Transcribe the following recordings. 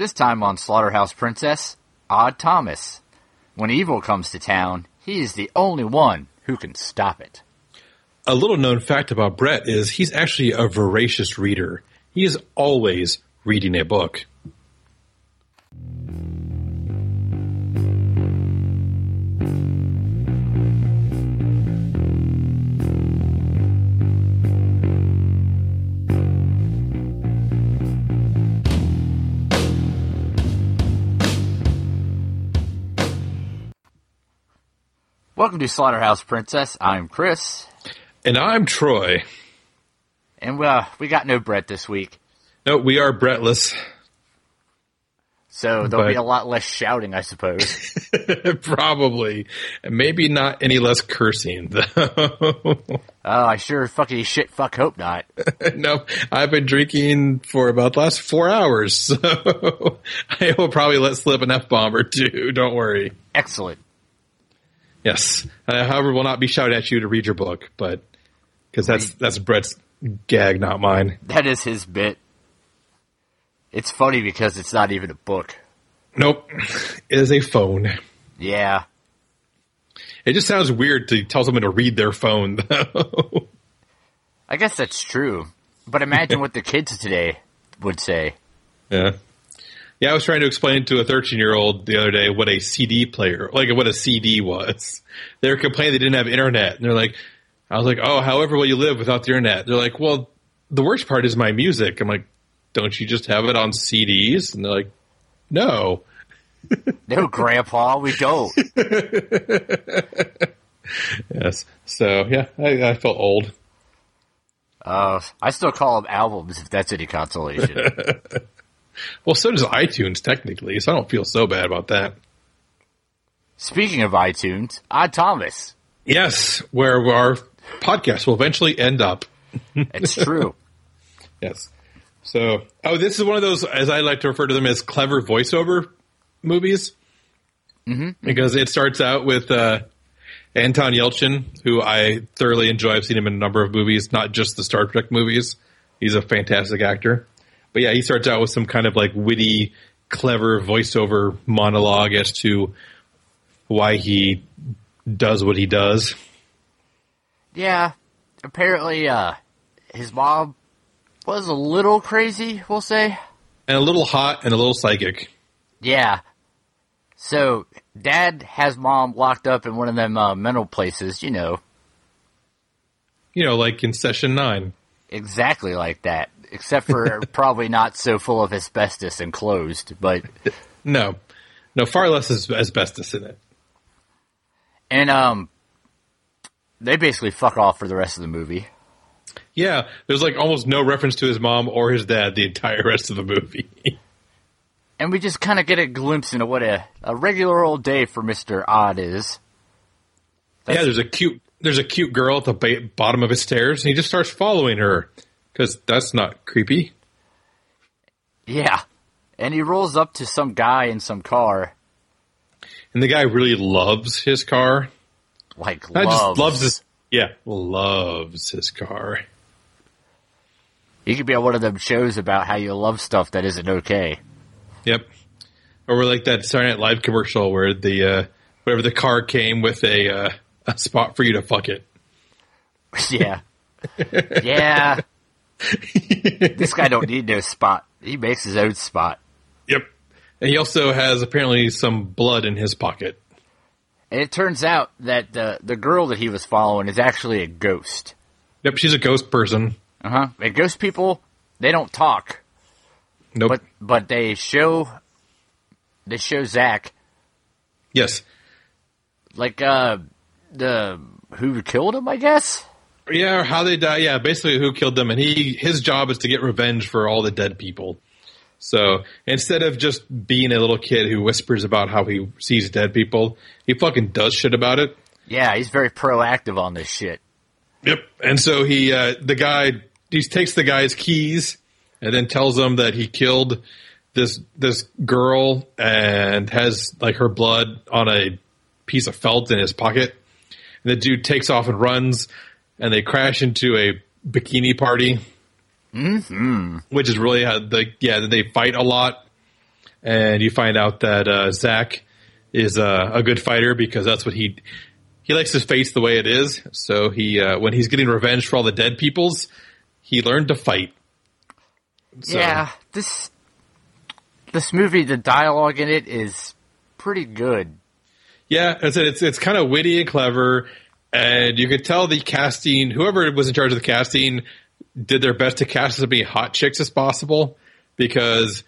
This time on Slaughterhouse Princess, Odd Thomas. When evil comes to town, he is the only one who can stop it. A little known fact about Brett is he's actually a voracious reader. He is always reading a book. Welcome to Slaughterhouse Princess. I'm Chris, And I'm Troy. and uh, we got no Brett this week, No, we are Brettless. so there'll be a lot less shouting, I suppose. Probably. Maybe not any less cursing, though. oh, I sure fucking shit fuck hope not. no, I've been drinking for about the last four hours, so I will probably let slip an F bomb or two. Don't worry. Excellent. Yes. Uh, however, will not be shouted at you to read your book, but because that's that's Brett's gag, not mine. That is his bit. It's funny because it's not even a book. Nope, it is a phone. Yeah. It just sounds weird to tell someone to read their phone, though. I guess that's true. But imagine what the kids today would say. yeah. Yeah, I was trying to explain to a 13 year old the other day what a CD player, like what a CD was. They were complaining they didn't have internet. And they're like, I was like, oh, however will you live without the internet? They're like, well, the worst part is my music. I'm like, don't you just have it on CDs? And they're like, no. No, Grandpa, we don't. Yes. So yeah, I, I felt old. Uh, I still call them albums if that's any consolation. Well, so does iTunes technically, so I don't feel so bad about that. Speaking of iTunes, Odd Thomas. Yes, where our podcast will eventually end up. It's true. Yes. So, oh, this is one of those, as I like to refer to them as clever voiceover movies. Mm-hmm. Because it starts out with uh, Anton Yelchin, who I thoroughly enjoy. I've seen him in a number of movies, not just the Star Trek movies. He's a fantastic actor. But yeah, he starts out with some kind of like witty, clever voiceover monologue as to why he does what he does. Yeah. Apparently, uh, his mom was a little crazy, we'll say. And a little hot and a little psychic. Yeah. So, dad has mom locked up in one of them uh, mental places, you know, You know, like in session nine. exactly like that. Except for probably not so full of asbestos and closed, but No, no, far less as- asbestos in it. and um, they basically fuck off for the rest of the movie. Yeah, there's like almost no reference to his mom or his dad the entire rest of the movie. And we just kind of get a glimpse into what a, a regular old day for Mr. Odd is. yeah, there's a cute there's a cute girl at the ba- bottom of his stairs, and he just starts following her because that's not creepy. Yeah. And he rolls up to some guy in some car, And the guy really loves his car. like loves. just loves his yeah loves his car. He could be on one of them shows about how you love stuff that isn't okay. Yep. Or like that Saturday Night Live commercial where the uh, whatever the car came with a uh, a spot for you to fuck it. yeah. yeah. This guy don't need no spot. He makes his own spot. Yep. And he also has apparently some blood in his pocket. And it turns out that the the girl that he was following is actually a ghost. Yep, she's a ghost person. Uh huh. And ghost people, they don't talk, Nope. but but they show they show Zach yes. like uh the who killed him, I guess. Yeah, or how they die. Yeah, basically who killed them, and he his job is to get revenge for all the dead people. So instead of just being a little kid who whispers about how he sees dead people, he fucking does shit about it. Yeah, he's very proactive on this shit. Yep. And so he, uh, the guy, he takes the guy's keys and then tells him that he killed this this girl and has like her blood on a piece of felt in his pocket. And the dude takes off and runs, and they crash into a bikini party, mm-hmm. which is really how the yeah they fight a lot. and you find out that uh, Zach is uh, a good fighter because that's what he he likes his face the way it is. So he uh, when he's getting revenge for all the dead peoples, he learned to fight. So, Yeah, this this movie, the dialogue in it is pretty good. Yeah, I said it's it's kind of witty and clever, and you could tell the casting, whoever was in charge of the casting, did their best to cast as many hot chicks as possible because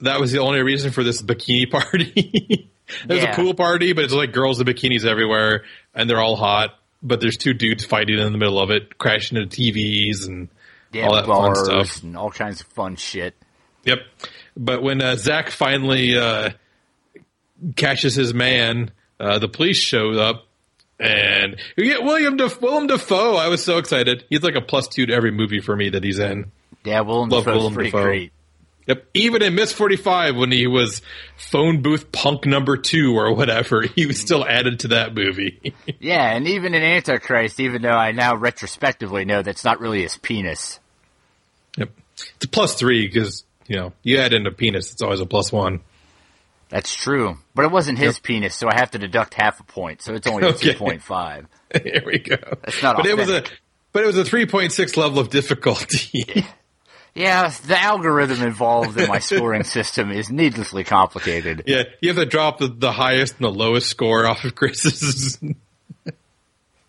that was the only reason for this bikini party. There's Yeah. a pool party, but it's like girls in bikinis everywhere, and they're all hot. But there's two dudes fighting in the middle of it, crashing into TVs and Yeah, all that fun stuff. and all kinds of fun shit. Yep. But when uh, Zach finally uh, catches his man, uh, the police show up, and get William Def- Willem Dafoe. I was so excited. He's like a plus two to every movie for me that he's in. Yeah, Willem Love Dafoe's Willem pretty Dafoe. great. Yep. Even in Miss Forty Five, when he was phone booth punk number two or whatever, he was still added to that movie. Yeah, and even in Antichrist, even though I now retrospectively know that's not really his penis. yep. It's a plus three because you know you add in a penis, it's always a plus one. That's true. But it wasn't his penis, so I have to deduct half a point, so it's only Okay. 2.5. Here we go. That's not But it was a but it was a three point six level of difficulty. Yeah, the algorithm involved in my scoring system is needlessly complicated. Yeah, you have to drop the, the highest and the lowest score off of Chris's.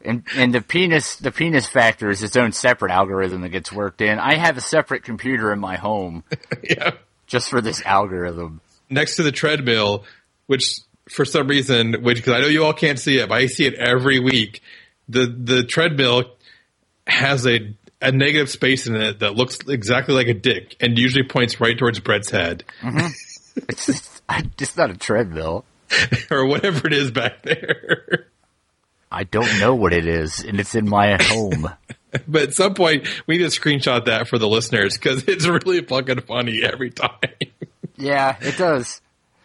And and the penis the penis factor is its own separate algorithm that gets worked in. I have a separate computer in my home yeah. just for this algorithm. Next to the treadmill, which for some reason, which because I know you all can't see it, but I see it every week. The the treadmill has a a negative space in it that looks exactly like a dick and usually points right towards Brett's head mm-hmm. It's just, it's not a treadmill. or whatever it is back there. I don't know what it is, and it's in my home. but at some point, we need to screenshot that for the listeners because it's really fucking funny every time. Yeah, it does.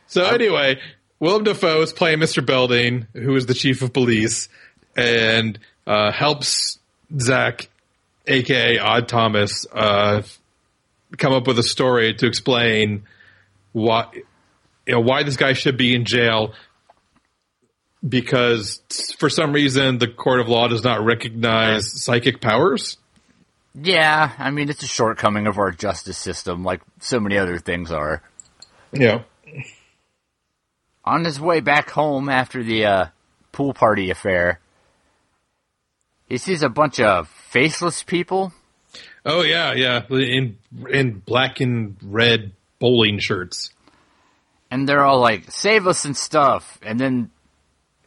So anyway, Willem Dafoe is playing Mr. Belding, who is the chief of police, and uh, helps Zach, aka Odd Thomas, uh, come up with a story to explain why you know why this guy should be in jail. Because for some reason the court of law does not recognize psychic powers. Yeah, I mean it's a shortcoming of our justice system, like so many other things are. Yeah. On his way back home after the uh, pool party affair, he sees a bunch of faceless people. Oh yeah, yeah. In in black and red bowling shirts. and they're all like, "Save us and stuff," and then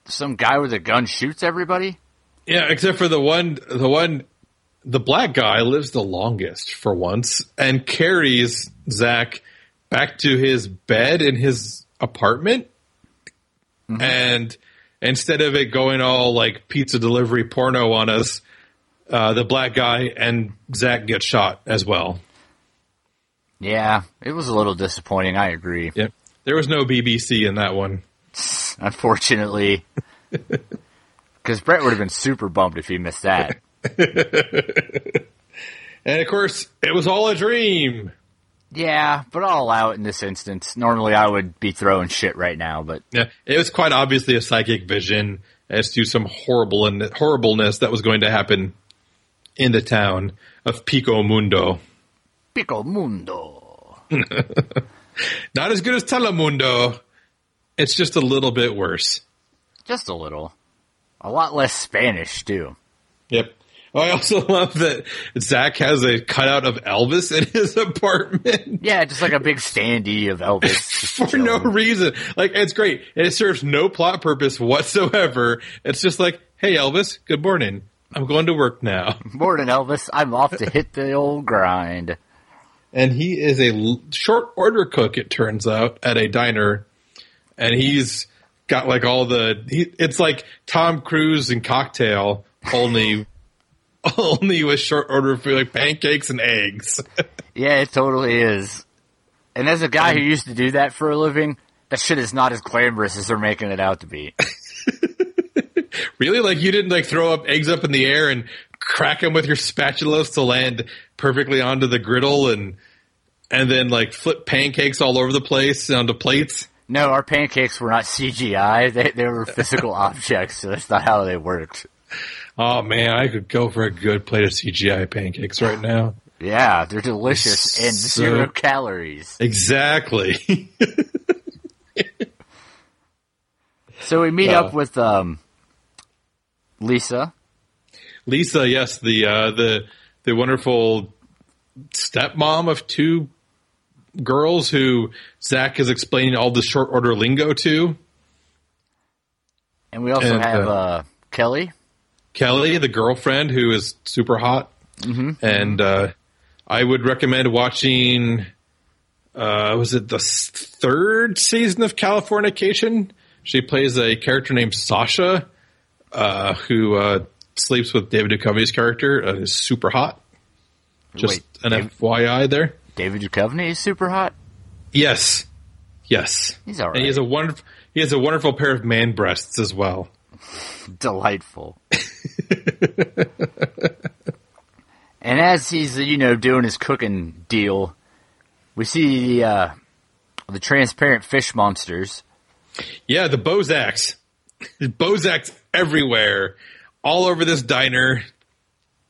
some guy with a gun shoots everybody. Yeah, except for the one, the one, the black guy lives the longest for once and carries Zach back to his bed in his apartment. And instead of it going all like pizza delivery porno on us, uh, the black guy and Zach get shot as well. Yeah, it was a little disappointing. I agree. Yeah. There was no BBC in that one. Unfortunately, because Brett would have been super bummed if he missed that. And of course, it was all a dream. Yeah, but I'll allow it in this instance. Normally, I would be throwing shit right now, but Yeah, it was quite obviously a psychic vision as to some horrible and horribleness that was going to happen in the town of Pico Mundo. Pico Mundo. Not as good as Telemundo. It's just a little bit worse. Just a little. A lot less Spanish, too. Yep. I also love that Zach has a cutout of Elvis in his apartment Yeah, just like a big standee of Elvis. for no reason. Like, it's great. And it serves no plot purpose whatsoever. It's just like, hey, Elvis, good morning. I'm going to work now. Morning, Elvis. I'm off to hit the old grind. and he is a short order cook. It turns out at a diner, and he's got like all the. He, it's like Tom Cruise and Cocktail, only only with short order food, like pancakes and eggs. Yeah, it totally is. And as a guy who um, used to do that for a living, that shit is not as glamorous as they're making it out to be. really, like you didn't like throw up eggs up in the air and crack them with your spatulas to land perfectly onto the griddle and and then like flip pancakes all over the place onto plates. No, our pancakes were not CGI. They they were physical objects, so that's not how they worked. Oh man, I could go for a good plate of CGI pancakes right now. Yeah, they're delicious and So- zero calories. Exactly. So we meet Uh, up with um, Lisa. Lisa, yes, the uh, the the wonderful stepmom of two girls who Zach is explaining all the short order lingo to. And we also And, have uh, uh, Kelly. Kelly, the girlfriend who is super hot, and uh, I would recommend watching. Uh, was it the third season of Californication? She plays a character named Sasha, uh, who uh, sleeps with David Duchovny's character. Uh, is super hot. Just Wait, an David- FYI there. David Duchovny is super hot. Yes, yes. He's all And he has a wonderful. He has a wonderful pair of man breasts as well. Delightful. and as he's you know doing his cooking deal, we see the uh, the transparent fish monsters. Yeah, the Bozaks. Bozaks everywhere. All over this diner.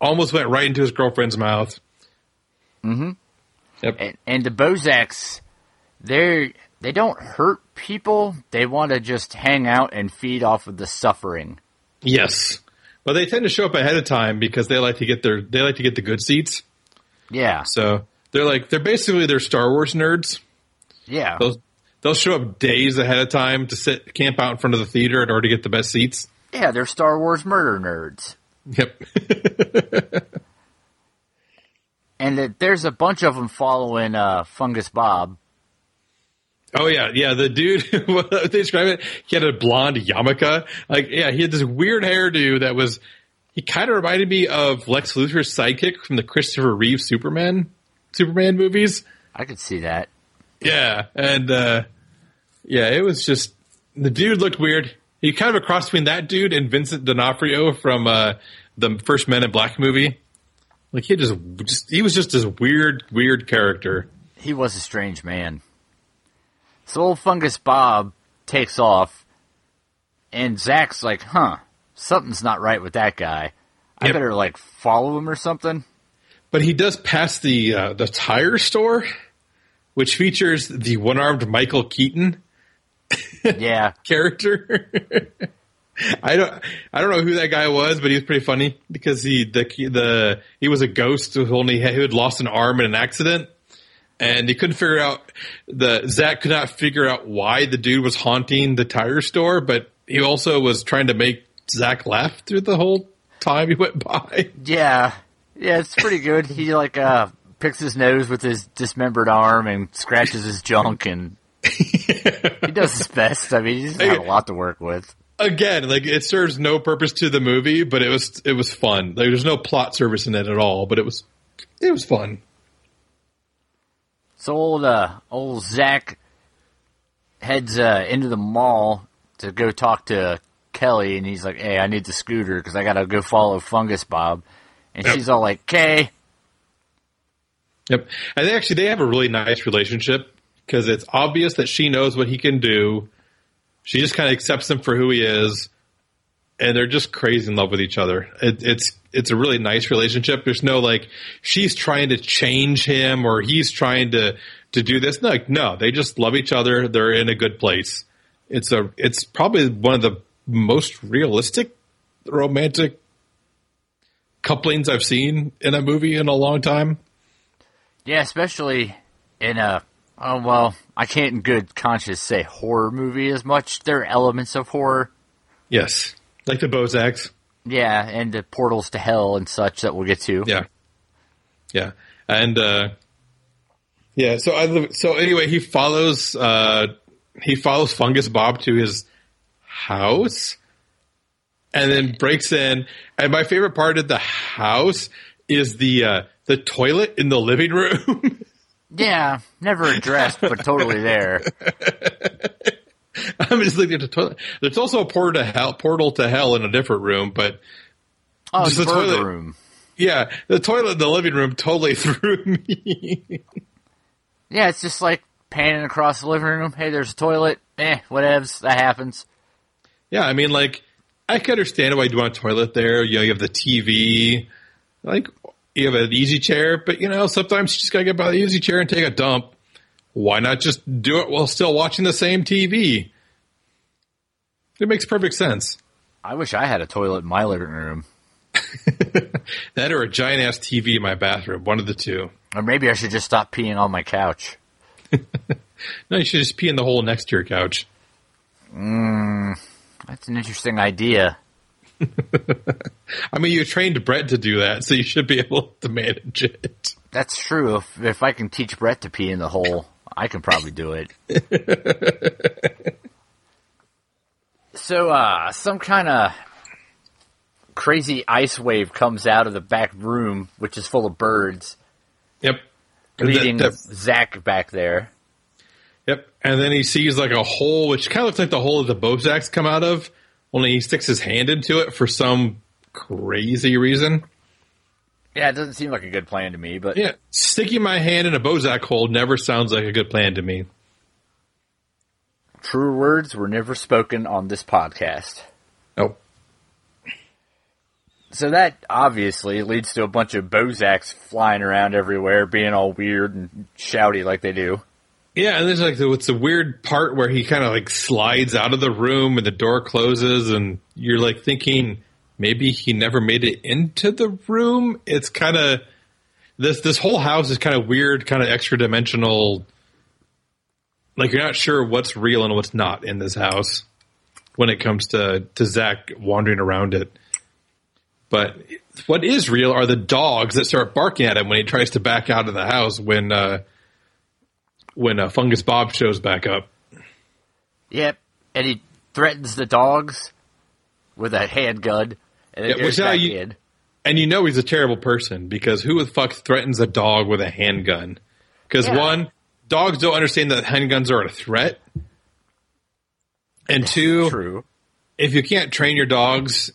Almost went right into his girlfriend's mouth. Mm-hmm. Yep. and, and the Bozaks, they they don't hurt people. They want to just hang out and feed off of the suffering. Yes. But they tend to show up ahead of time because they like to get their they like to get the good seats. Yeah, So they're like they're basically they're Star Wars nerds. yeah, They'll they'll show up days ahead of time to sit camp out in front of the theater in order to get the best seats. yeah. They're Star Wars murder nerds, Yep. and that there's a bunch of them following uh, Fungus Bob. Oh yeah, yeah. The dude, what they describe it, he had a blonde yarmulke. Like, yeah, he had this weird hairdo that was. He kind of reminded me of Lex Luthor's sidekick from the Christopher Reeve Superman Superman movies. I could see that. Yeah, and uh, yeah, it was just the dude looked weird. He kind of a cross between that dude and Vincent D'Onofrio from uh, the first Men in Black movie. Like he just, just he was just this weird, weird character. He was a strange man. So old Fungus Bob takes off, and Zach's like, "Huh, something's not right with that guy. I Yep. better like follow him or something." But he does pass the uh, the tire store, which features the one armed Michael Keaton yeah, character. I don't I don't know who that guy was, but he was pretty funny because he the the he was a ghost who only had, who had lost an arm in an accident, and he couldn't figure out the Zach could not figure out why the dude was haunting the tire store, but he also was trying to make Zach laugh through the whole time he went by. yeah, yeah. It's pretty good. He like uh picks his nose with his dismembered arm and scratches his junk, and he does his best. I mean, he's got a lot to work with. again, like it serves no purpose to the movie, but it was it was fun. Like there's no plot service in it at all, but it was it was fun. So old uh old Zach heads uh into the mall to go talk to Kelly, and he's like, "Hey, I need the scooter because I gotta go follow Fungus Bob." And Yep. she's all like, "Okay." Yep, and they actually they have a really nice relationship because it's obvious that she knows what he can do. She just kind of accepts him for who he is, and they're just crazy in love with each other. It, it's it's a really nice relationship. There's no like she's trying to change him or he's trying to to do this. No, like, no, they just love each other. They're in a good place. It's a it's probably one of the most realistic romantic couplings I've seen in a movie in a long time. Yeah, especially in a oh well, I can't in good conscience say horror movie as much. There are elements of horror. Yes, like the Bozaks. Yeah, and the portals to hell and such that we'll get to. Yeah, yeah, and uh, yeah. So I so anyway, he follows uh, he follows Fungus Bob to his house, and then breaks in. And my favorite part of the house is the uh, the toilet in the living room. Yeah, never addressed, but totally there. I'm just looking at the toilet. There's also a portal to hell, portal to hell in a different room, but Oh, Just the toilet. room. yeah, the toilet in the living room totally threw me. Yeah, it's just like panning across the living room. Hey, there's a toilet. Eh, whatevs. That happens. Yeah, I mean, like, I can understand why you want a toilet there. You know, you have the TV, like, you have an easy chair, but you know, sometimes you just gotta get by the easy chair and take a dump. Why not just do it while still watching the same TV? It makes perfect sense. I wish I had a toilet in my living room. that or a giant ass TV in my bathroom, one of the two. Or maybe I should just stop peeing on my couch. no, you should just pee in the hole next to your couch. Mm, that's an interesting idea. I mean, you trained Brett to do that, so you should be able to manage it. That's true. If, if I can teach Brett to pee in the hole, I can probably do it. So, uh, some kind of crazy ice wave comes out of the back room, which is full of birds. Yep. Leading that, that, Zach back there. Yep. And then he sees like a hole, which kind of looks like the hole that the Bozaks come out of, only he sticks his hand into it for some crazy reason. Yeah, it doesn't seem like a good plan to me, but. Yeah, sticking my hand in a Bozak hole never sounds like a good plan to me. True words were never spoken on this podcast. Nope. So that obviously leads to a bunch of Bozaks flying around everywhere, being all weird and shouty like they do. Yeah, and there's like the, what's the weird part where he kind of like slides out of the room and the door closes, and you're like thinking maybe he never made it into the room. It's kind of this this whole house is kind of weird, kind of extra dimensional. Like you're not sure what's real and what's not in this house when it comes to to Zach wandering around it. But what is real are the dogs that start barking at him when he tries to back out of the house when uh, when uh, Fungus Bob shows back up. Yep, and he threatens the dogs with a handgun, and then yeah, goes back you, in. And you know he's a terrible person because who the fuck threatens a dog with a handgun? Because yeah. one, dogs don't understand that handguns are a threat, and two, True. if you can't train your dogs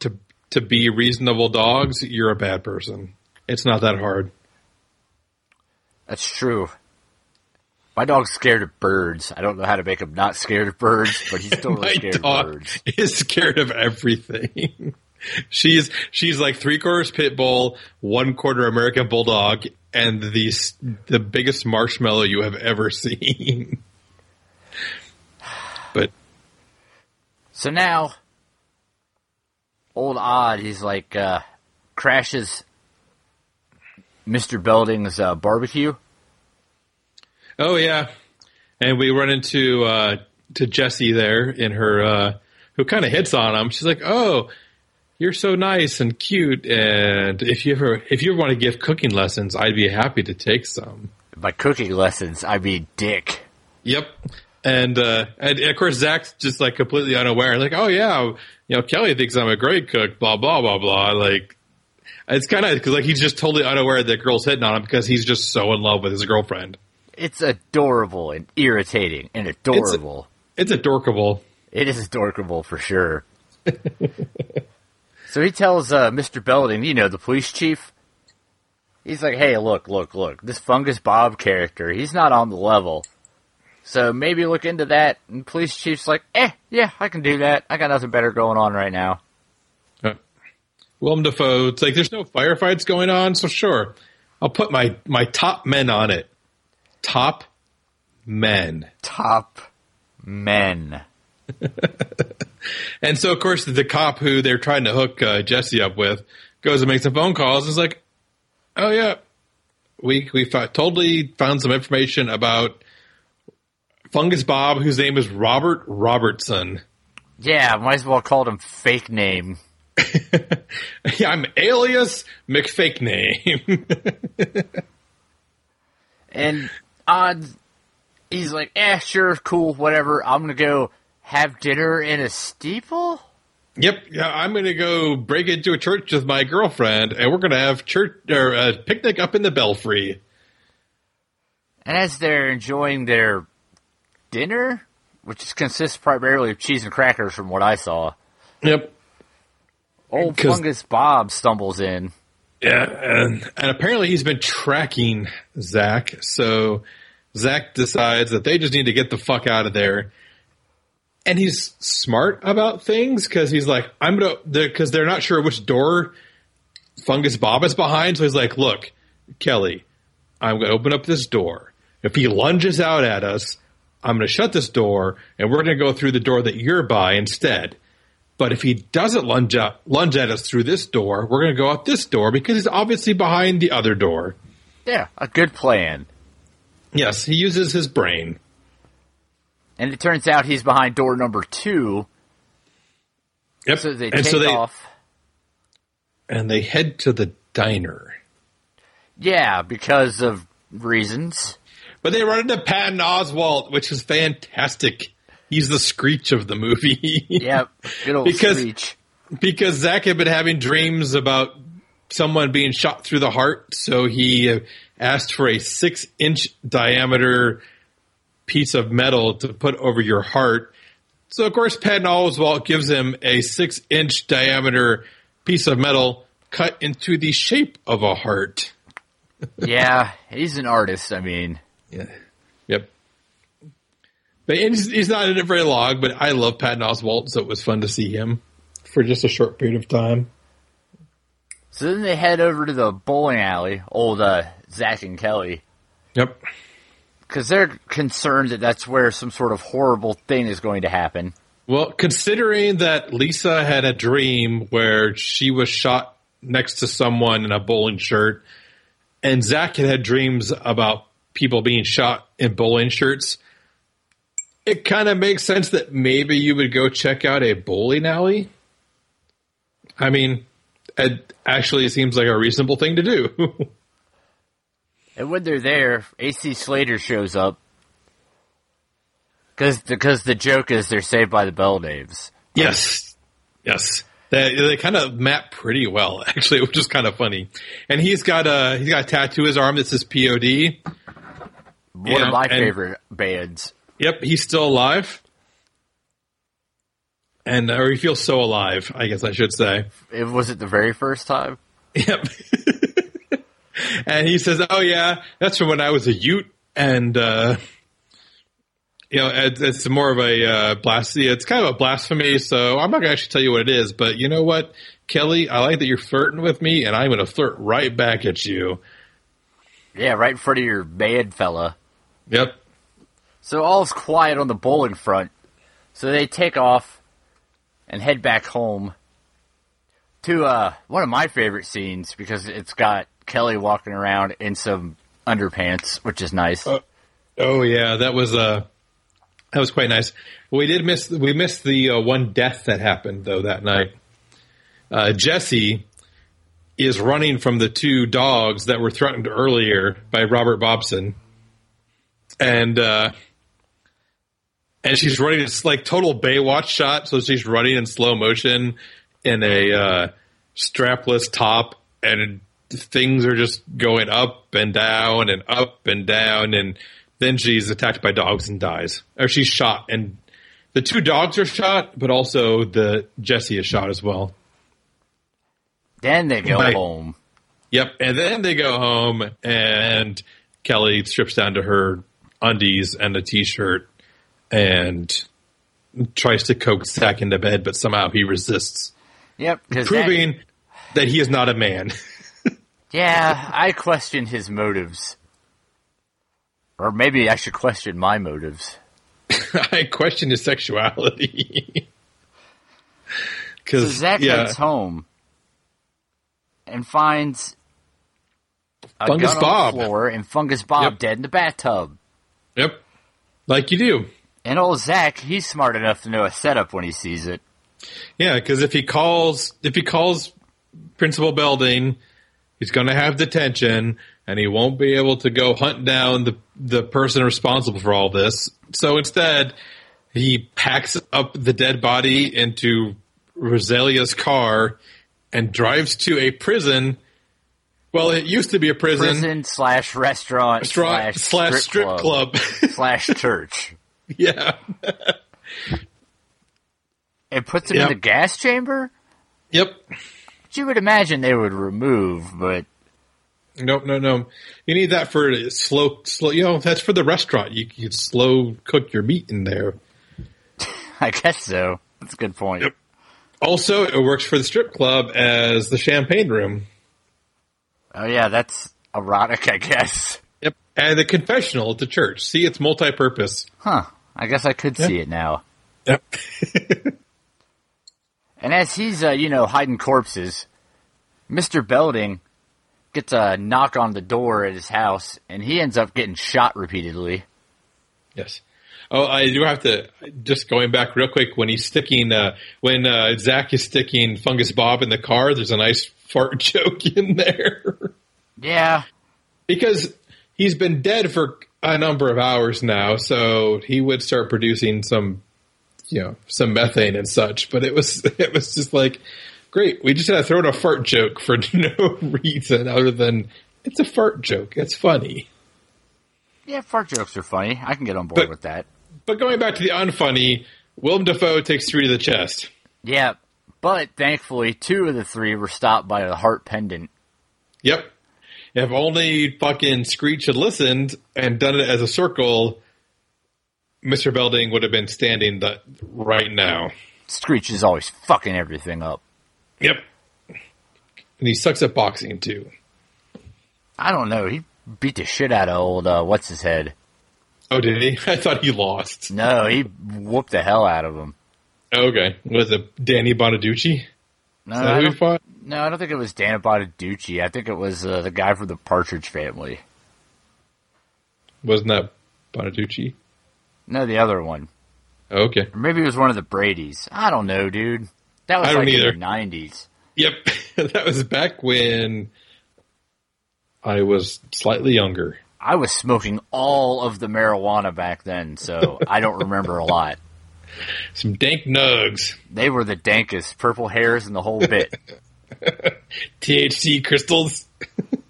to to be reasonable dogs, you're a bad person. It's not that hard. That's true. My dog's scared of birds. I don't know how to make him not scared of birds, but he's totally scared of birds. Is scared of everything. she's she's like three quarters pit bull, one quarter American bulldog, and the the biggest marshmallow you have ever seen. but so now old odd. He's like uh, crashes Mr. Belding's uh, barbecue. Oh yeah, and we run into uh, to Jessie there in her uh, who kind of hits on him. She's like, "Oh, you're so nice and cute, and if you ever if you ever want to give cooking lessons, I'd be happy to take some." By cooking lessons, I mean dick. Yep. And, uh, and of course Zach's just like completely unaware, like, oh yeah, you know, Kelly thinks I'm a great cook, blah blah blah blah. Like, it's kind of because like he's just totally unaware that girl's hitting on him because he's just so in love with his girlfriend. It's adorable and irritating and adorable. It's, it's adorkable. It is adorkable for sure. so he tells uh, Mr. Belding, you know, the police chief. He's like, "Hey, look, look, look! This Fungus Bob character, he's not on the level." So maybe look into that. And police chief's like, eh, yeah, I can do that. I got nothing better going on right now. Uh, Willem Dafoe, it's like there's no firefights going on, so sure, I'll put my my top men on it. Top men. Top men. and so, of course, the cop who they're trying to hook uh, Jesse up with goes and makes some phone calls. And is like, "Oh yeah, we we totally found some information about Fungus Bob, whose name is Robert Robertson. Yeah, might as well call him fake name. yeah, I'm alias McFake name. and odd, he's like, eh, sure, cool, whatever. I'm gonna go have dinner in a steeple. Yep, yeah, I'm gonna go break into a church with my girlfriend, and we're gonna have church or a picnic up in the belfry. And as they're enjoying their dinner, which consists primarily of cheese and crackers, from what I saw. Yep. Old Fungus Bob stumbles in. Yeah, and, and apparently he's been tracking Zach, so Zach decides that they just need to get the fuck out of there. And he's smart about things because he's like, I'm gonna, because they're not sure which door Fungus Bob is behind. So he's like, look, Kelly, I'm gonna open up this door. If he lunges out at us, I'm gonna shut this door and we're gonna go through the door that you're by instead. But if he doesn't lunge out, lunge at us through this door, we're gonna go out this door because he's obviously behind the other door. Yeah, a good plan. Yes, he uses his brain. And it turns out he's behind door number two. Yep. So they and take so they off. and they head to the diner. Yeah, because of reasons. But they run into Patton Oswalt, which is fantastic. He's the screech of the movie. Yep, good old Because- Screech. because Zach had been having dreams about someone being shot through the heart, so he uh, asked for a six inch diameter piece of metal to put over your heart. So of course Patton Oswalt gives him a six inch diameter piece of metal cut into the shape of a heart. Yeah, he's an artist. I mean, Yeah. Yep. But and he's, he's not in it very long, but I love Patton Oswalt, so it was fun to see him for just a short period of time. so then they head over to the bowling alley, old uh, Zach and Kelly, Yep. Because they're concerned that that's where some sort of horrible thing is going to happen. Well, considering that Lisa had a dream where she was shot next to someone in a bowling shirt, and Zach had had dreams about people being shot in bowling shirts, it kind of makes sense that maybe you would go check out a bowling alley. I mean, it actually seems like a reasonable thing to do. And when they're there, AC Slater shows up. Because because the joke is they're saved by the Belknaves. Yes, yes. They, they kind of map pretty well, actually, which is kind of funny. And he's got a he's got a tattoo his arm that says POD. One of my and- favorite bands. Yep, he's still alive, and or he feels so alive. I guess I should say. It was it the very first time. Yep. and he says, "Oh yeah, that's from when I was a Ute." And uh, you know, it's, it's more of a uh, blasphemy. It's kind of a blasphemy. So I'm not going to actually tell you what it is. But you know what, Kelly, I like that you're flirting with me, and I'm going to flirt right back at you. Yeah, right in front of your bad fella. Yep. So all's quiet on the bowling front. So they take off and head back home to uh, one of my favorite scenes because it's got Kelly walking around in some underpants, which is nice. Oh yeah, that was uh that was quite nice. We did miss we missed the uh, one death that happened though that night. Uh, Jesse is running from the two dogs that were threatened earlier by Robert Bobson, and uh, and she's running. It's like total Baywatch shot. So she's running in slow motion in a uh, strapless top, and things are just going up and down and up and down, and then she's attacked by dogs and dies, or she's shot, and the two dogs are shot, but also the Jesse is shot as well. Then they go Right. home. Yep, and then they go home, and Kelly strips down to her undies and a t-shirt, and tries to coax Zach into bed, but somehow he resists, Yep, proving that he is not a man. yeah, I question his motives, or maybe I should question my motives. I question his sexuality. So Because Zach yeah, heads home and finds a Fungus Bob. on the floor and Fungus Bob Yep. dead in the bathtub. yep, like you do. And old Zach, he's smart enough to know a setup when he sees it. Yeah, because if he calls, if he calls Principal Belding, he's going to have detention, and he won't be able to go hunt down the the person responsible for all this. So instead, he packs up the dead body into Rosalia's car and drives to a prison. Well, it used to be a prison, Prison slash restaurant slash, slash strip club. slash church. yeah, It puts him Yep. in the gas chamber, yep. You would imagine they would remove, but Nope, no, no. You need that for slow, slow. You know, that's for the restaurant. You can slow cook your meat in there. I guess so. That's a good point. Yep. Also, it works for the strip club as the champagne room. Oh yeah, that's erotic, I guess. Yep. And the confessional at the church. See, it's multi-purpose. Huh. I guess I could see it now. Yep. And as he's, uh, you know, hiding corpses, Mr. Belding gets a knock on the door at his house, and he ends up getting shot repeatedly. yes. Oh, I do have to just going back real quick when he's sticking uh, when uh, Zach is sticking Fungus Bob in the car. There's a nice fart joke in there Yeah, because he's been dead for a number of hours now, so he would start producing some, you know, some methane and such. But it was it was just like, great. We just had to throw in a fart joke for no reason other than it's a fart joke. It's funny. yeah, fart jokes are funny. I can get on board But- with that. But going back to the unfunny, Willem Dafoe takes three to the chest. Yeah, but thankfully, two of the three were stopped by the heart pendant. Yep. If only fucking Screech had listened and done it as a circle, Mr. Belding would have been standing the, right now. Screech is always fucking everything up. Yep. And he sucks at boxing too. I don't know. He beat the shit out of old uh, what's his head. Oh, did he? I thought he lost. No, he whooped the hell out of him. Okay. Was it Danny Bonaduce? No, Is I that who he don't, fought? no, I don't think it was Danny Bonaduce. I think it was uh, the guy from the Partridge Family. Wasn't that Bonaduce? No, the other one. Okay. Or maybe it was one of the Brady's. I don't know, dude. That was I don't like either. in the nineties. Yep. that was back when I was slightly younger. I was smoking all of the marijuana back then, so I don't remember a lot. Some dank nugs. They were the dankest, purple hairs and the whole bit. THC crystals.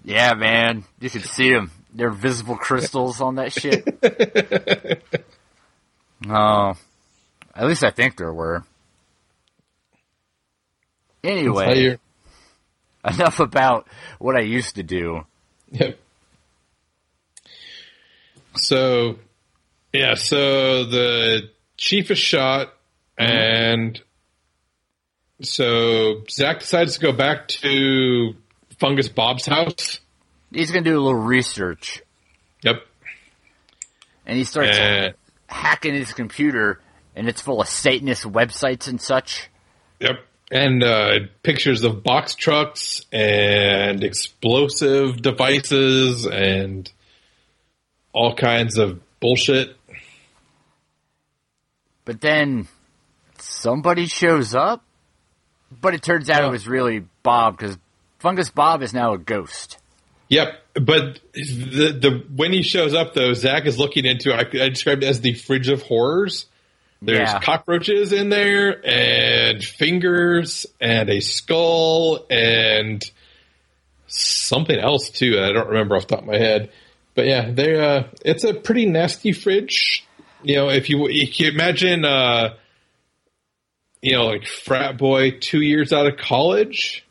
Yeah, man, you could see them. They're visible crystals on that shit. Oh, at least I think there were. Anyway, enough about what I used to do. Yep. So, yeah, so the chief is shot, and so Zach decides to go back to Fungus Bob's house. He's gonna do a little research, Yep. and he starts And, hacking his computer, and it's full of Satanist websites and such. yep. And uh, pictures of box trucks and explosive devices and all kinds of bullshit. But then somebody shows up, but it turns out Oh. it was really Bob because Fungus Bob is now a ghost. Yep, but the the when he shows up though, Zach is looking into. I, I described it as the fridge of horrors. There's Yeah. cockroaches in there, and fingers, and a skull, and something else too. I don't remember off the top of my head. But yeah, they uh, it's a pretty nasty fridge. You know, if you if you imagine, uh, you know, like frat boy two years out of college,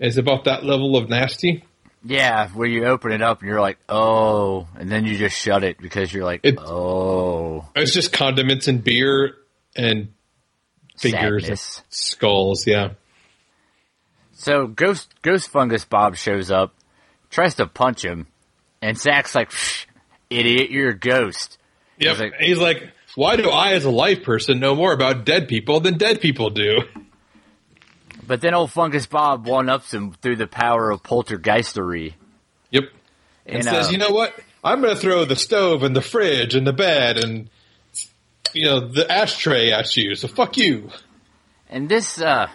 is about that level of nasty. Yeah, where you open it up and you're like, oh, and then you just shut it because you're like, It- oh, It's just condiments and beer and figures sadness. and skulls. Yeah. So Ghost Ghost Fungus Bob shows up, tries to punch him, and Zach's like, "Psh, idiot, you're a ghost. Yep. He's like- He's like, why do I, as a life person, know more about dead people than dead people do? But then old Fungus Bob one ups him through the power of poltergeistery. Yep. And, And, says, uh, you know what? I'm going to throw the stove and the fridge and the bed and you know the ashtray at you. So fuck you. And this uh,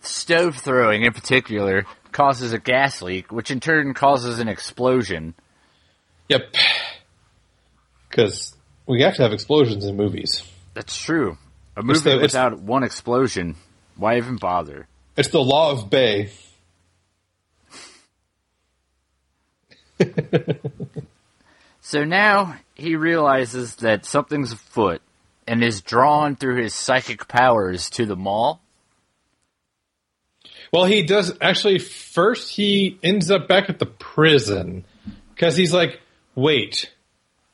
stove throwing in particular causes a gas leak, which in turn causes an explosion. Yep. Because we have to have explosions in movies. That's true. A It's movie the- it's- without one explosion, why even bother? It's the law of Bay. So now he realizes that something's afoot and is drawn through his psychic powers to the mall. Well, he does actually. First, he ends up back at the prison because he's like, "Wait,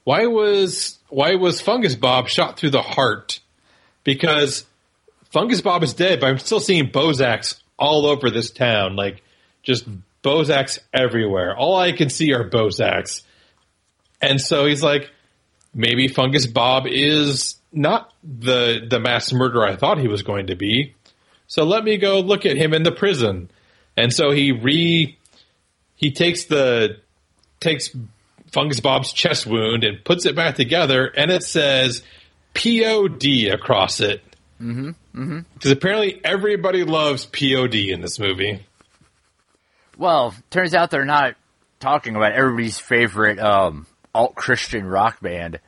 why was why was Fungus Bob shot through the heart? Because Fungus Bob is dead, but I'm still seeing Bozaks all over this town, like just Bozaks everywhere. All I can see are Bozaks, and so he's like, maybe Fungus Bob is not the the mass murderer I thought he was going to be." So let me go look at him in the prison. And so he re he takes the takes Fungus Bob's chest wound and puts it back together, and it says POD across it. Mm-hmm. Mm-hmm. Because apparently everybody loves POD in this movie. Well, turns out they're not talking about everybody's favorite um, alt Christian rock band.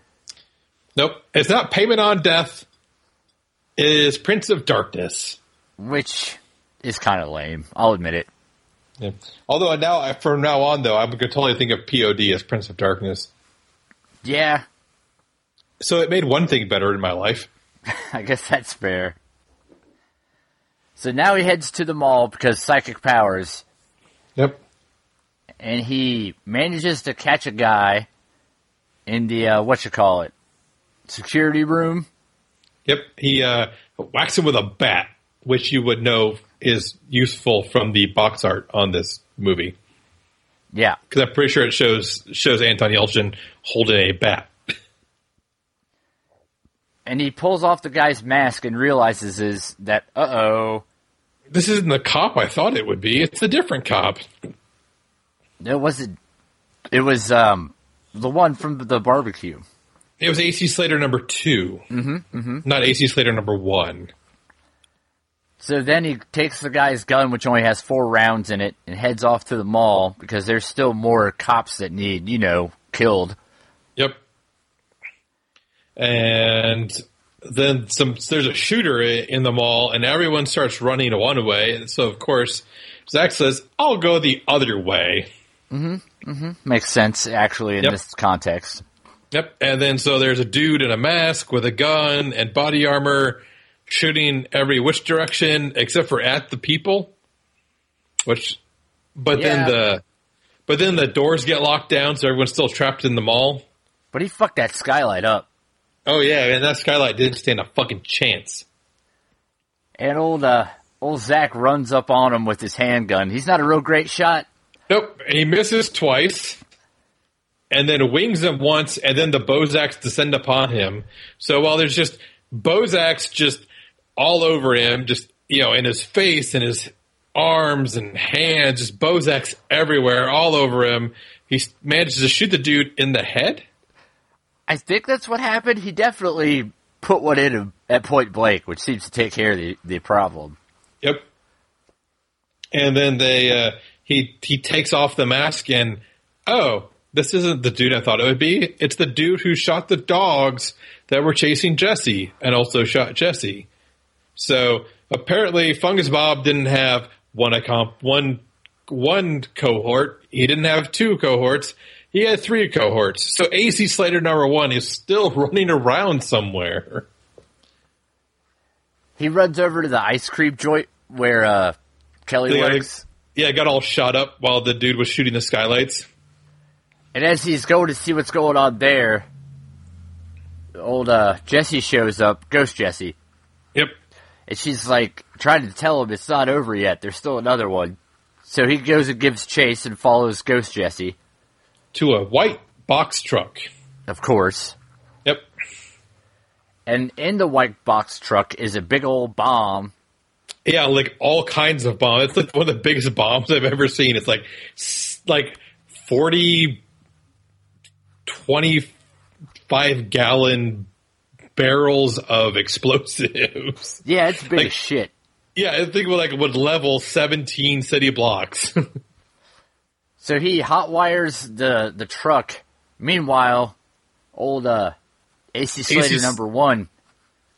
Nope, it's not Payment on Death. It is Prince of Darkness which is kind of lame. I'll admit it. Yeah. Although now, from now on, though, I'm going to totally think of POD as Prince of Darkness. Yeah. So it made one thing better in my life. I guess that's fair. So now he heads to the mall because psychic powers. Yep. And he manages to catch a guy in the uh, what you call it security room. Yep. He uh, whacks him with a bat which you would know is useful from the box art on this movie. Yeah, because I'm pretty sure it shows shows Anton Yelchin holding a bat. And he pulls off the guy's mask and realizes is that uh oh, this isn't the cop I thought it would be. It's a different cop. It wasn't. it was um the one from the barbecue. It was AC Slater number 2 mm-hmm, mm-hmm. not AC Slater number one. So then he takes the guy's gun, which only has four rounds in it, and heads off to the mall because there's still more cops that need, you know, killed. And then some. There's a shooter in the mall, and everyone starts running one way. And so, of course, Zach says, "I'll go the other way." Mm-hmm. Mm-hmm. Makes sense, actually, in yep. this context. Yep. And then so there's a dude in a mask with a gun and body armor shooting every which direction except for at the people. Which, but yeah. then the, but then the doors get locked down, so everyone's still trapped in the mall. But he fucked that skylight up. Oh yeah, and that skylight didn't stand a fucking chance. And old uh, old Zach runs up on him with his handgun. He's not a real great shot. Nope, he misses twice, and then wings him once, and then the Bozaks descend upon him. So while there's just Bozaks just all over him, just you know, in his face and his arms and hands, just Bozaks everywhere, all over him. He manages to shoot the dude in the head. I think that's what happened. He definitely put one in him at point blank, which seems to take care of the, the problem. Yep. And then they uh, he he takes off the mask and oh, this isn't the dude I thought it would be. It's the dude who shot the dogs that were chasing Jesse and also shot Jesse. So apparently, Fungus Bob didn't have one accomp- one one cohort. He didn't have two cohorts. He had three cohorts. So AC Slater number one is still running around somewhere. He runs over to the ice cream joint where uh, Kelly yeah, works. Yeah, got all shot up while the dude was shooting the skylights. And as he's going to see what's going on there, old uh, Jesse shows up, Ghost Jesse. Yep. And she's like trying to tell him it's not over yet. There's still another one. So he goes and gives chase and follows Ghost Jesse. To a white box truck. Of course. Yep. And in the white box truck is a big old bomb. Yeah, like all kinds of bombs. It's like one of the biggest bombs I've ever seen. It's like, like 40, 25 gallon barrels of explosives. Yeah, it's big like, shit. Yeah, I think like would level seventeen city blocks. so he hot wires the the truck. Meanwhile, old uh, AC Slater number one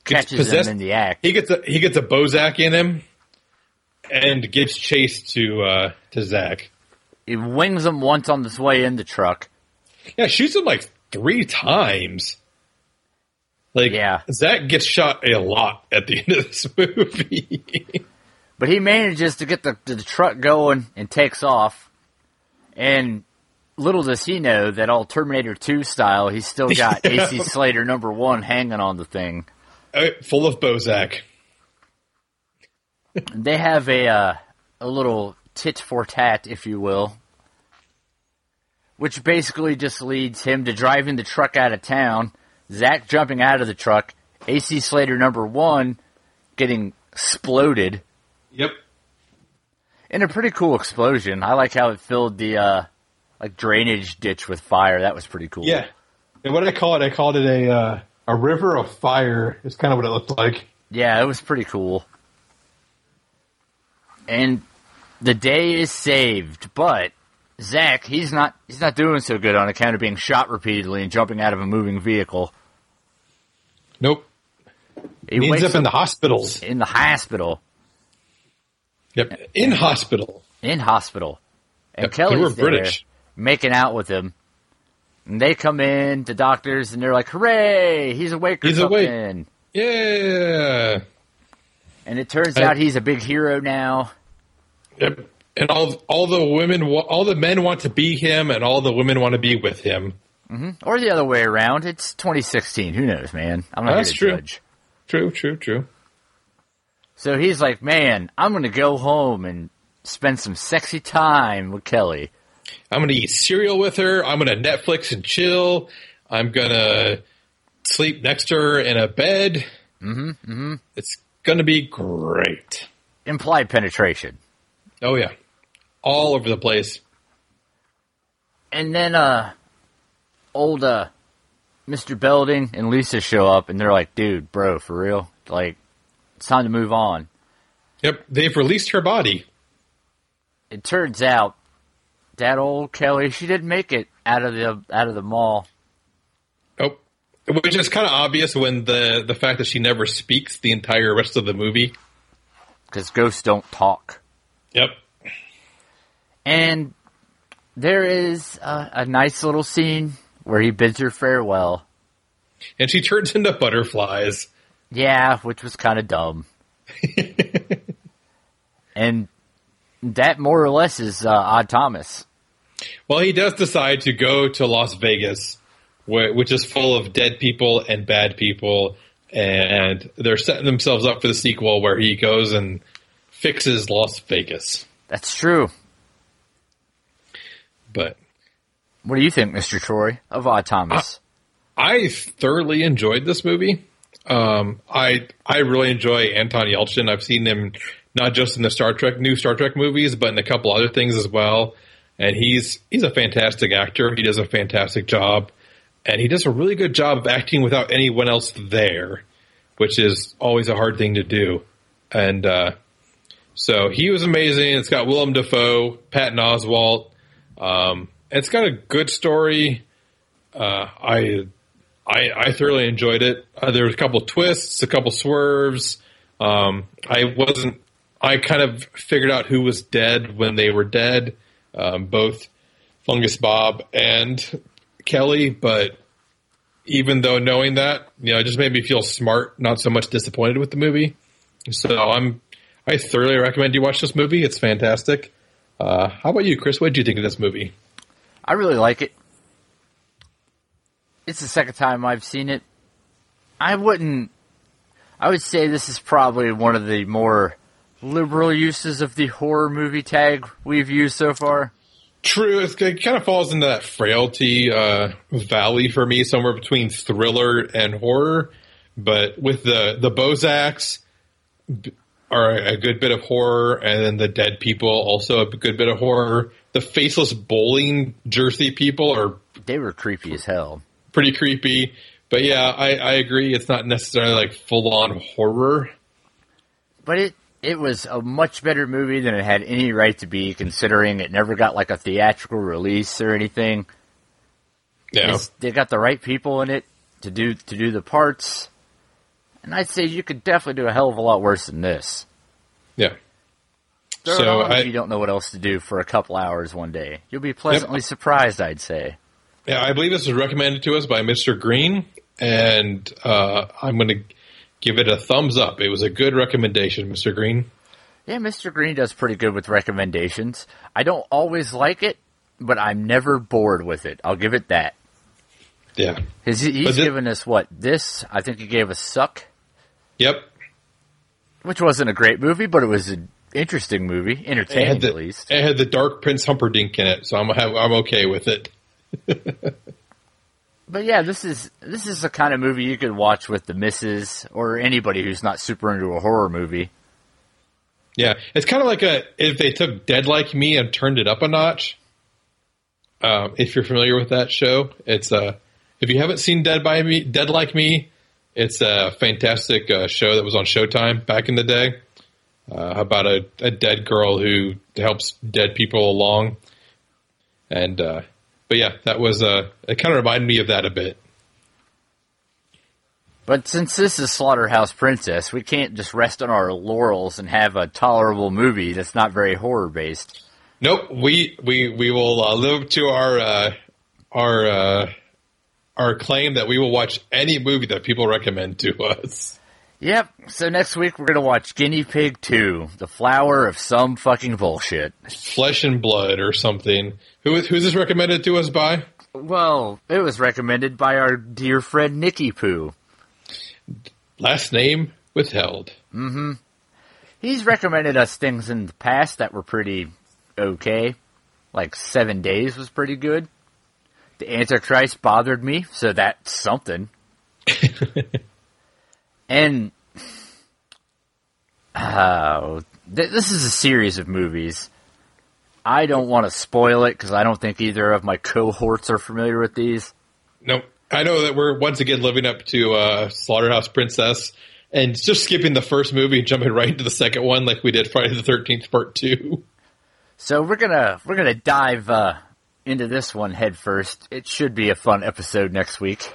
catches him in the act. He gets a he gets a Bozak in him, and gives chase to uh, to Zach. He wings him once on this way in the truck. Yeah, shoots him like three times. Like, yeah. Zach gets shot a lot at the end of this movie. But he manages to get the, the truck going and takes off. And little does he know that all Terminator 2 style, he's still got AC Slater number one hanging on the thing. Uh, full of Bozak. They have a uh, a little tit for tat, if you will, which basically just leads him to driving the truck out of town, Zach jumping out of the truck, AC Slater number one getting exploded Yep. In a pretty cool explosion. I like how it filled the uh, like drainage ditch with fire. That was pretty cool. Yeah. And what did I call it? I called it a uh, a river of fire. Is kind of what it looked like. Yeah, it was pretty cool. And the day is saved, but Zach, he's not he's not doing so good on account of being shot repeatedly and jumping out of a moving vehicle. Nope. He He ends up in the hospitals. in the hospital. Yep. In hospital. In hospital. And Yep, they Kelly's were there British. making out with him. And they come in, the doctors, and they're like, Hooray, he's awake He's awake. something. Yeah. And it turns I- out he's a big hero now. Yep. And all all the women, all the men want to be him, and all the women want to be with him. Mm-hmm. Or the other way around. It's 2016. Who knows, man? I'm not That's here to true. judge. True, true, true. So he's like, man, I'm going to go home and spend some sexy time with Kelly. I'm gonna eat cereal with her. I'm gonna Netflix and chill. I'm gonna sleep next to her in a bed. Mm-hmm. mm-hmm. It's gonna be great. Implied penetration. Oh yeah, all over the place. And then, uh, old, uh, Mr. Belding and Lisa show up and they're like, dude, bro, for real? Like, it's time to move on. Yep, they've released her body. It turns out that old Kelly, she didn't make it out of the, out of the mall. Oh, which is kind of obvious when the the fact that she never speaks the entire rest of the movie. Cause ghosts don't talk. Yep. And there is a, a nice little scene where he bids her farewell. And she turns into butterflies. Yeah, which was kind of dumb. and that more or less is uh, Odd Thomas. Well, he does decide to go to Las Vegas, wh- which is full of dead people and bad people, and they're setting themselves up for the sequel where he goes and fixes Las Vegas. That's true. But What do you think, Mr. Troy, of Odd Thomas? I thoroughly enjoyed this movie. Um, I I really enjoy Anton Yelchin. I've seen him not just in the Star Trek new Star Trek movies, but in a couple other things as well. And he's he's a fantastic actor. He does a fantastic job, and he does a really good job of acting without anyone else there, which is always a hard thing to do. And uh, so he was amazing. It's got Willem Dafoe, Patton Oswalt. Um, it's got a good story. Uh, I I, I thoroughly enjoyed it. Uh, there was a couple of twists, a couple swerves. Um, I wasn't. I kind of figured out who was dead when they were dead, um, both Fungus Bob and Kelly. But even though knowing that, you know, it just made me feel smart, not so much disappointed with the movie. So I'm. I thoroughly recommend you watch this movie. It's fantastic. Uh, how about you, Chris? What did you think of this movie? I really like it. It's the second time I've seen it. I wouldn't. I would say this is probably one of the more liberal uses of the horror movie tag we've used so far. True, it's, it kind of falls into that frailty uh, valley for me, somewhere between thriller and horror. But with the the Bozaks are a good bit of horror, and then the dead people also a good bit of horror. The faceless bowling jersey people are They were creepy as hell. Pretty creepy. But yeah, I, I agree. It's not necessarily like full on horror. But it it was a much better movie than it had any right to be, considering it never got like a theatrical release or anything. Yeah, It's- they got the right people in it to do to do the parts, and I'd say you could definitely do a hell of a lot worse than this. yeah. Throw So I- if you don't know what else to do for a couple hours one day. You'll be pleasantly surprised, I'd say. Yeah, I believe this was recommended to us by Mr. Green, and uh, I'm going to give it a thumbs up. It was a good recommendation, Mr. Green. Yeah, Mr. Green does pretty good with recommendations. I don't always like it, but I'm never bored with it. I'll give it that. Yeah. His, he's But thi- given us what? This? I think he gave us Suck, Yep. which wasn't a great movie, but it was an interesting movie. Entertaining, the, at least. it had the Dark Prince Humperdinck in it, so I'm I'm okay with it. But yeah, this is this is the kind of movie you could watch with the misses or anybody who's not super into a horror movie. Yeah, it's kind of like a if they took Dead Like Me and turned it up a notch. Um, if you're familiar with that show, it's uh, if you haven't seen Dead by Me, Dead Like Me, it's a fantastic uh, show that was on Showtime back in the day uh, about a, a dead girl who helps dead people along. And uh, but yeah, that was uh, it. Kind of reminded me of that a bit. But since this is Slaughterhouse Princess, we can't just rest on our laurels and have a tolerable movie that's not very horror based. Nope, we we we will uh, live to our uh, our uh, our claim that we will watch any movie that people recommend to us. Yep. So next week we're gonna watch Guinea Pig 2, The Flower of Some Fucking Bullshit. Flesh and Blood or something. Who is who's this recommended to us by? Well, it was recommended by our dear friend Nicky Poo. Last name withheld. Mm-hmm. He's recommended us things in the past that were pretty okay. Like Seven Days was pretty good. The Antichrist bothered me, so that's something. and uh, th- this is a series of movies. I don't want to spoil it because I don't think either of my cohorts are familiar with these. Nope. I know that we're once again living up to uh, Slaughterhouse Princess and just skipping the first movie and jumping right into the second one like we did Friday the Thirteenth Part Two. So we're gonna we're gonna dive uh, into this one head first. It should be a fun episode next week.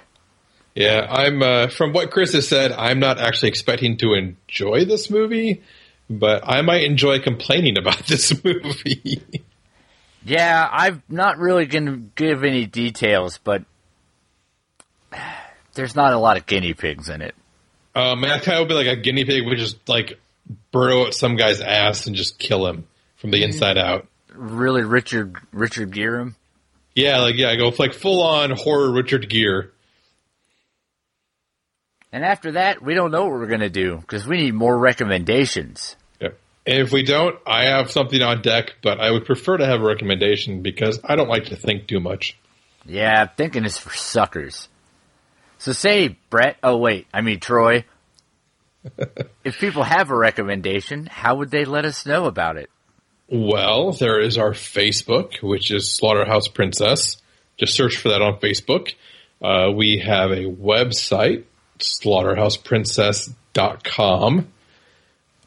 Yeah, I'm uh, from what Chris has said. I'm not actually expecting to enjoy this movie, but I might enjoy complaining about this movie. Yeah, I'm not really gonna give any details, but there's not a lot of guinea pigs in it. um, I kind of would be like a guinea pig would just like burrow at some guy's ass and just kill him from the inside out. Really, Richard Richard Gere. Yeah, like yeah, I go like full on horror Richard Gere. And after that, we don't know what we're gonna do because we need more recommendations. Yeah. And if we don't, I have something on deck, but I would prefer to have a recommendation because I don't like to think too much. Yeah, thinking is for suckers. So say, Brett. Oh wait, I mean Troy. if people have a recommendation, how would they let us know about it? Well, there is our Facebook, which is Slaughterhouse Princess. Just search for that on Facebook. Uh, we have a website, slaughterhouseprincess.com.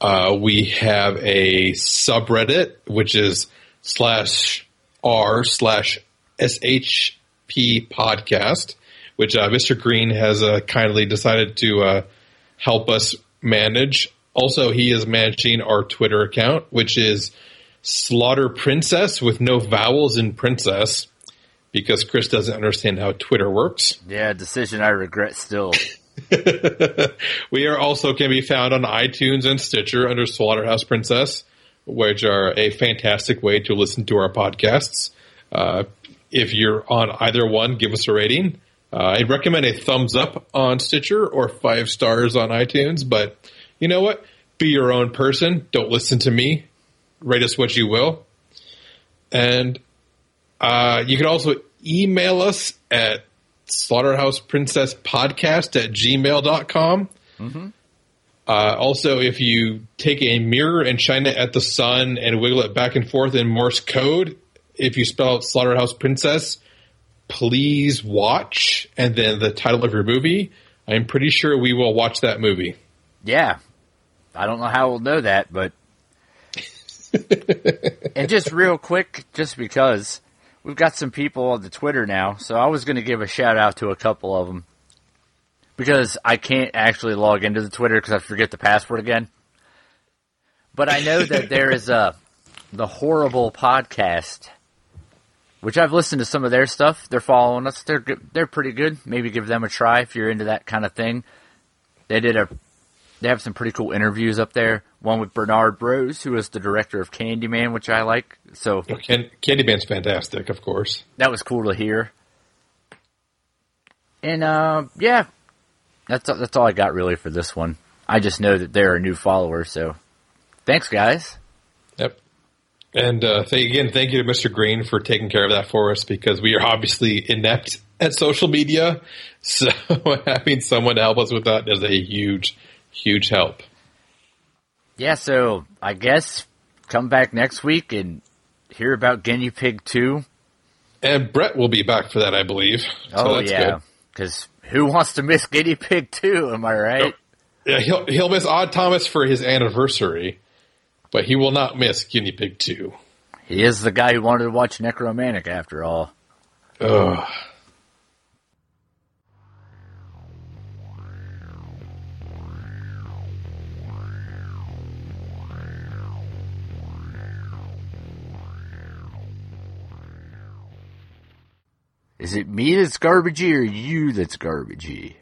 Uh, we have a subreddit, which is slash r slash shp podcast, which uh, Mr. Green has uh, kindly decided to uh, help us manage. Also, he is managing our Twitter account, which is Slaughter Princess with no vowels in princess, because Chris doesn't understand how Twitter works. Yeah, decision I regret still. we are also can be found on iTunes and Stitcher under Slaughterhouse Princess, which are a fantastic way to listen to our podcasts. Uh, if you're on either one, give us a rating. Uh, I'd recommend a thumbs up on Stitcher or five stars on iTunes, but you know what? Be your own person. Don't listen to me. Rate us what you will. And uh, you can also email us at slaughterhouseprincesspodcast at gmail.com. Uh, also, if you take a mirror and shine it at the sun and wiggle it back and forth in Morse code, if you spell out Slaughterhouse Princess, please watch and then the title of your movie. I'm pretty sure we will watch that movie. Yeah. I don't know how we'll know that, but. and just real quick, just because we've got some people on the Twitter now, so I was going to give a shout out to a couple of them. Because I can't actually log into the Twitter because I forget the password again. But I know that there is a the horrible podcast, which I've listened to some of their stuff. They're following us. They're good. They're pretty good. Maybe give them a try if you're into that kind of thing. They did a they have some pretty cool interviews up there. One with Bernard Rose, who is the director of Candyman, which I like. So Can- Candyman's fantastic, of course. that was cool to hear. And uh, yeah, that's that's all I got really for this one. I just know that they're a new follower, so thanks, guys. Yep. And uh, th- again, thank you to Mr. Green for taking care of that for us because we are obviously inept at social media. So having someone to help us with that is a huge, huge help. Yeah, so I guess come back next week and hear about Guinea Pig Two. And Brett will be back for that, I believe. So Oh that's yeah, good. because who wants to miss Guinea Pig Two? Am I right? Yeah, he'll he'll miss Odd Thomas for his anniversary, but he will not miss Guinea Pig Two. He is the guy who wanted to watch Nekromantik after all. Ugh. Is it me that's garbagey or you that's garbagey?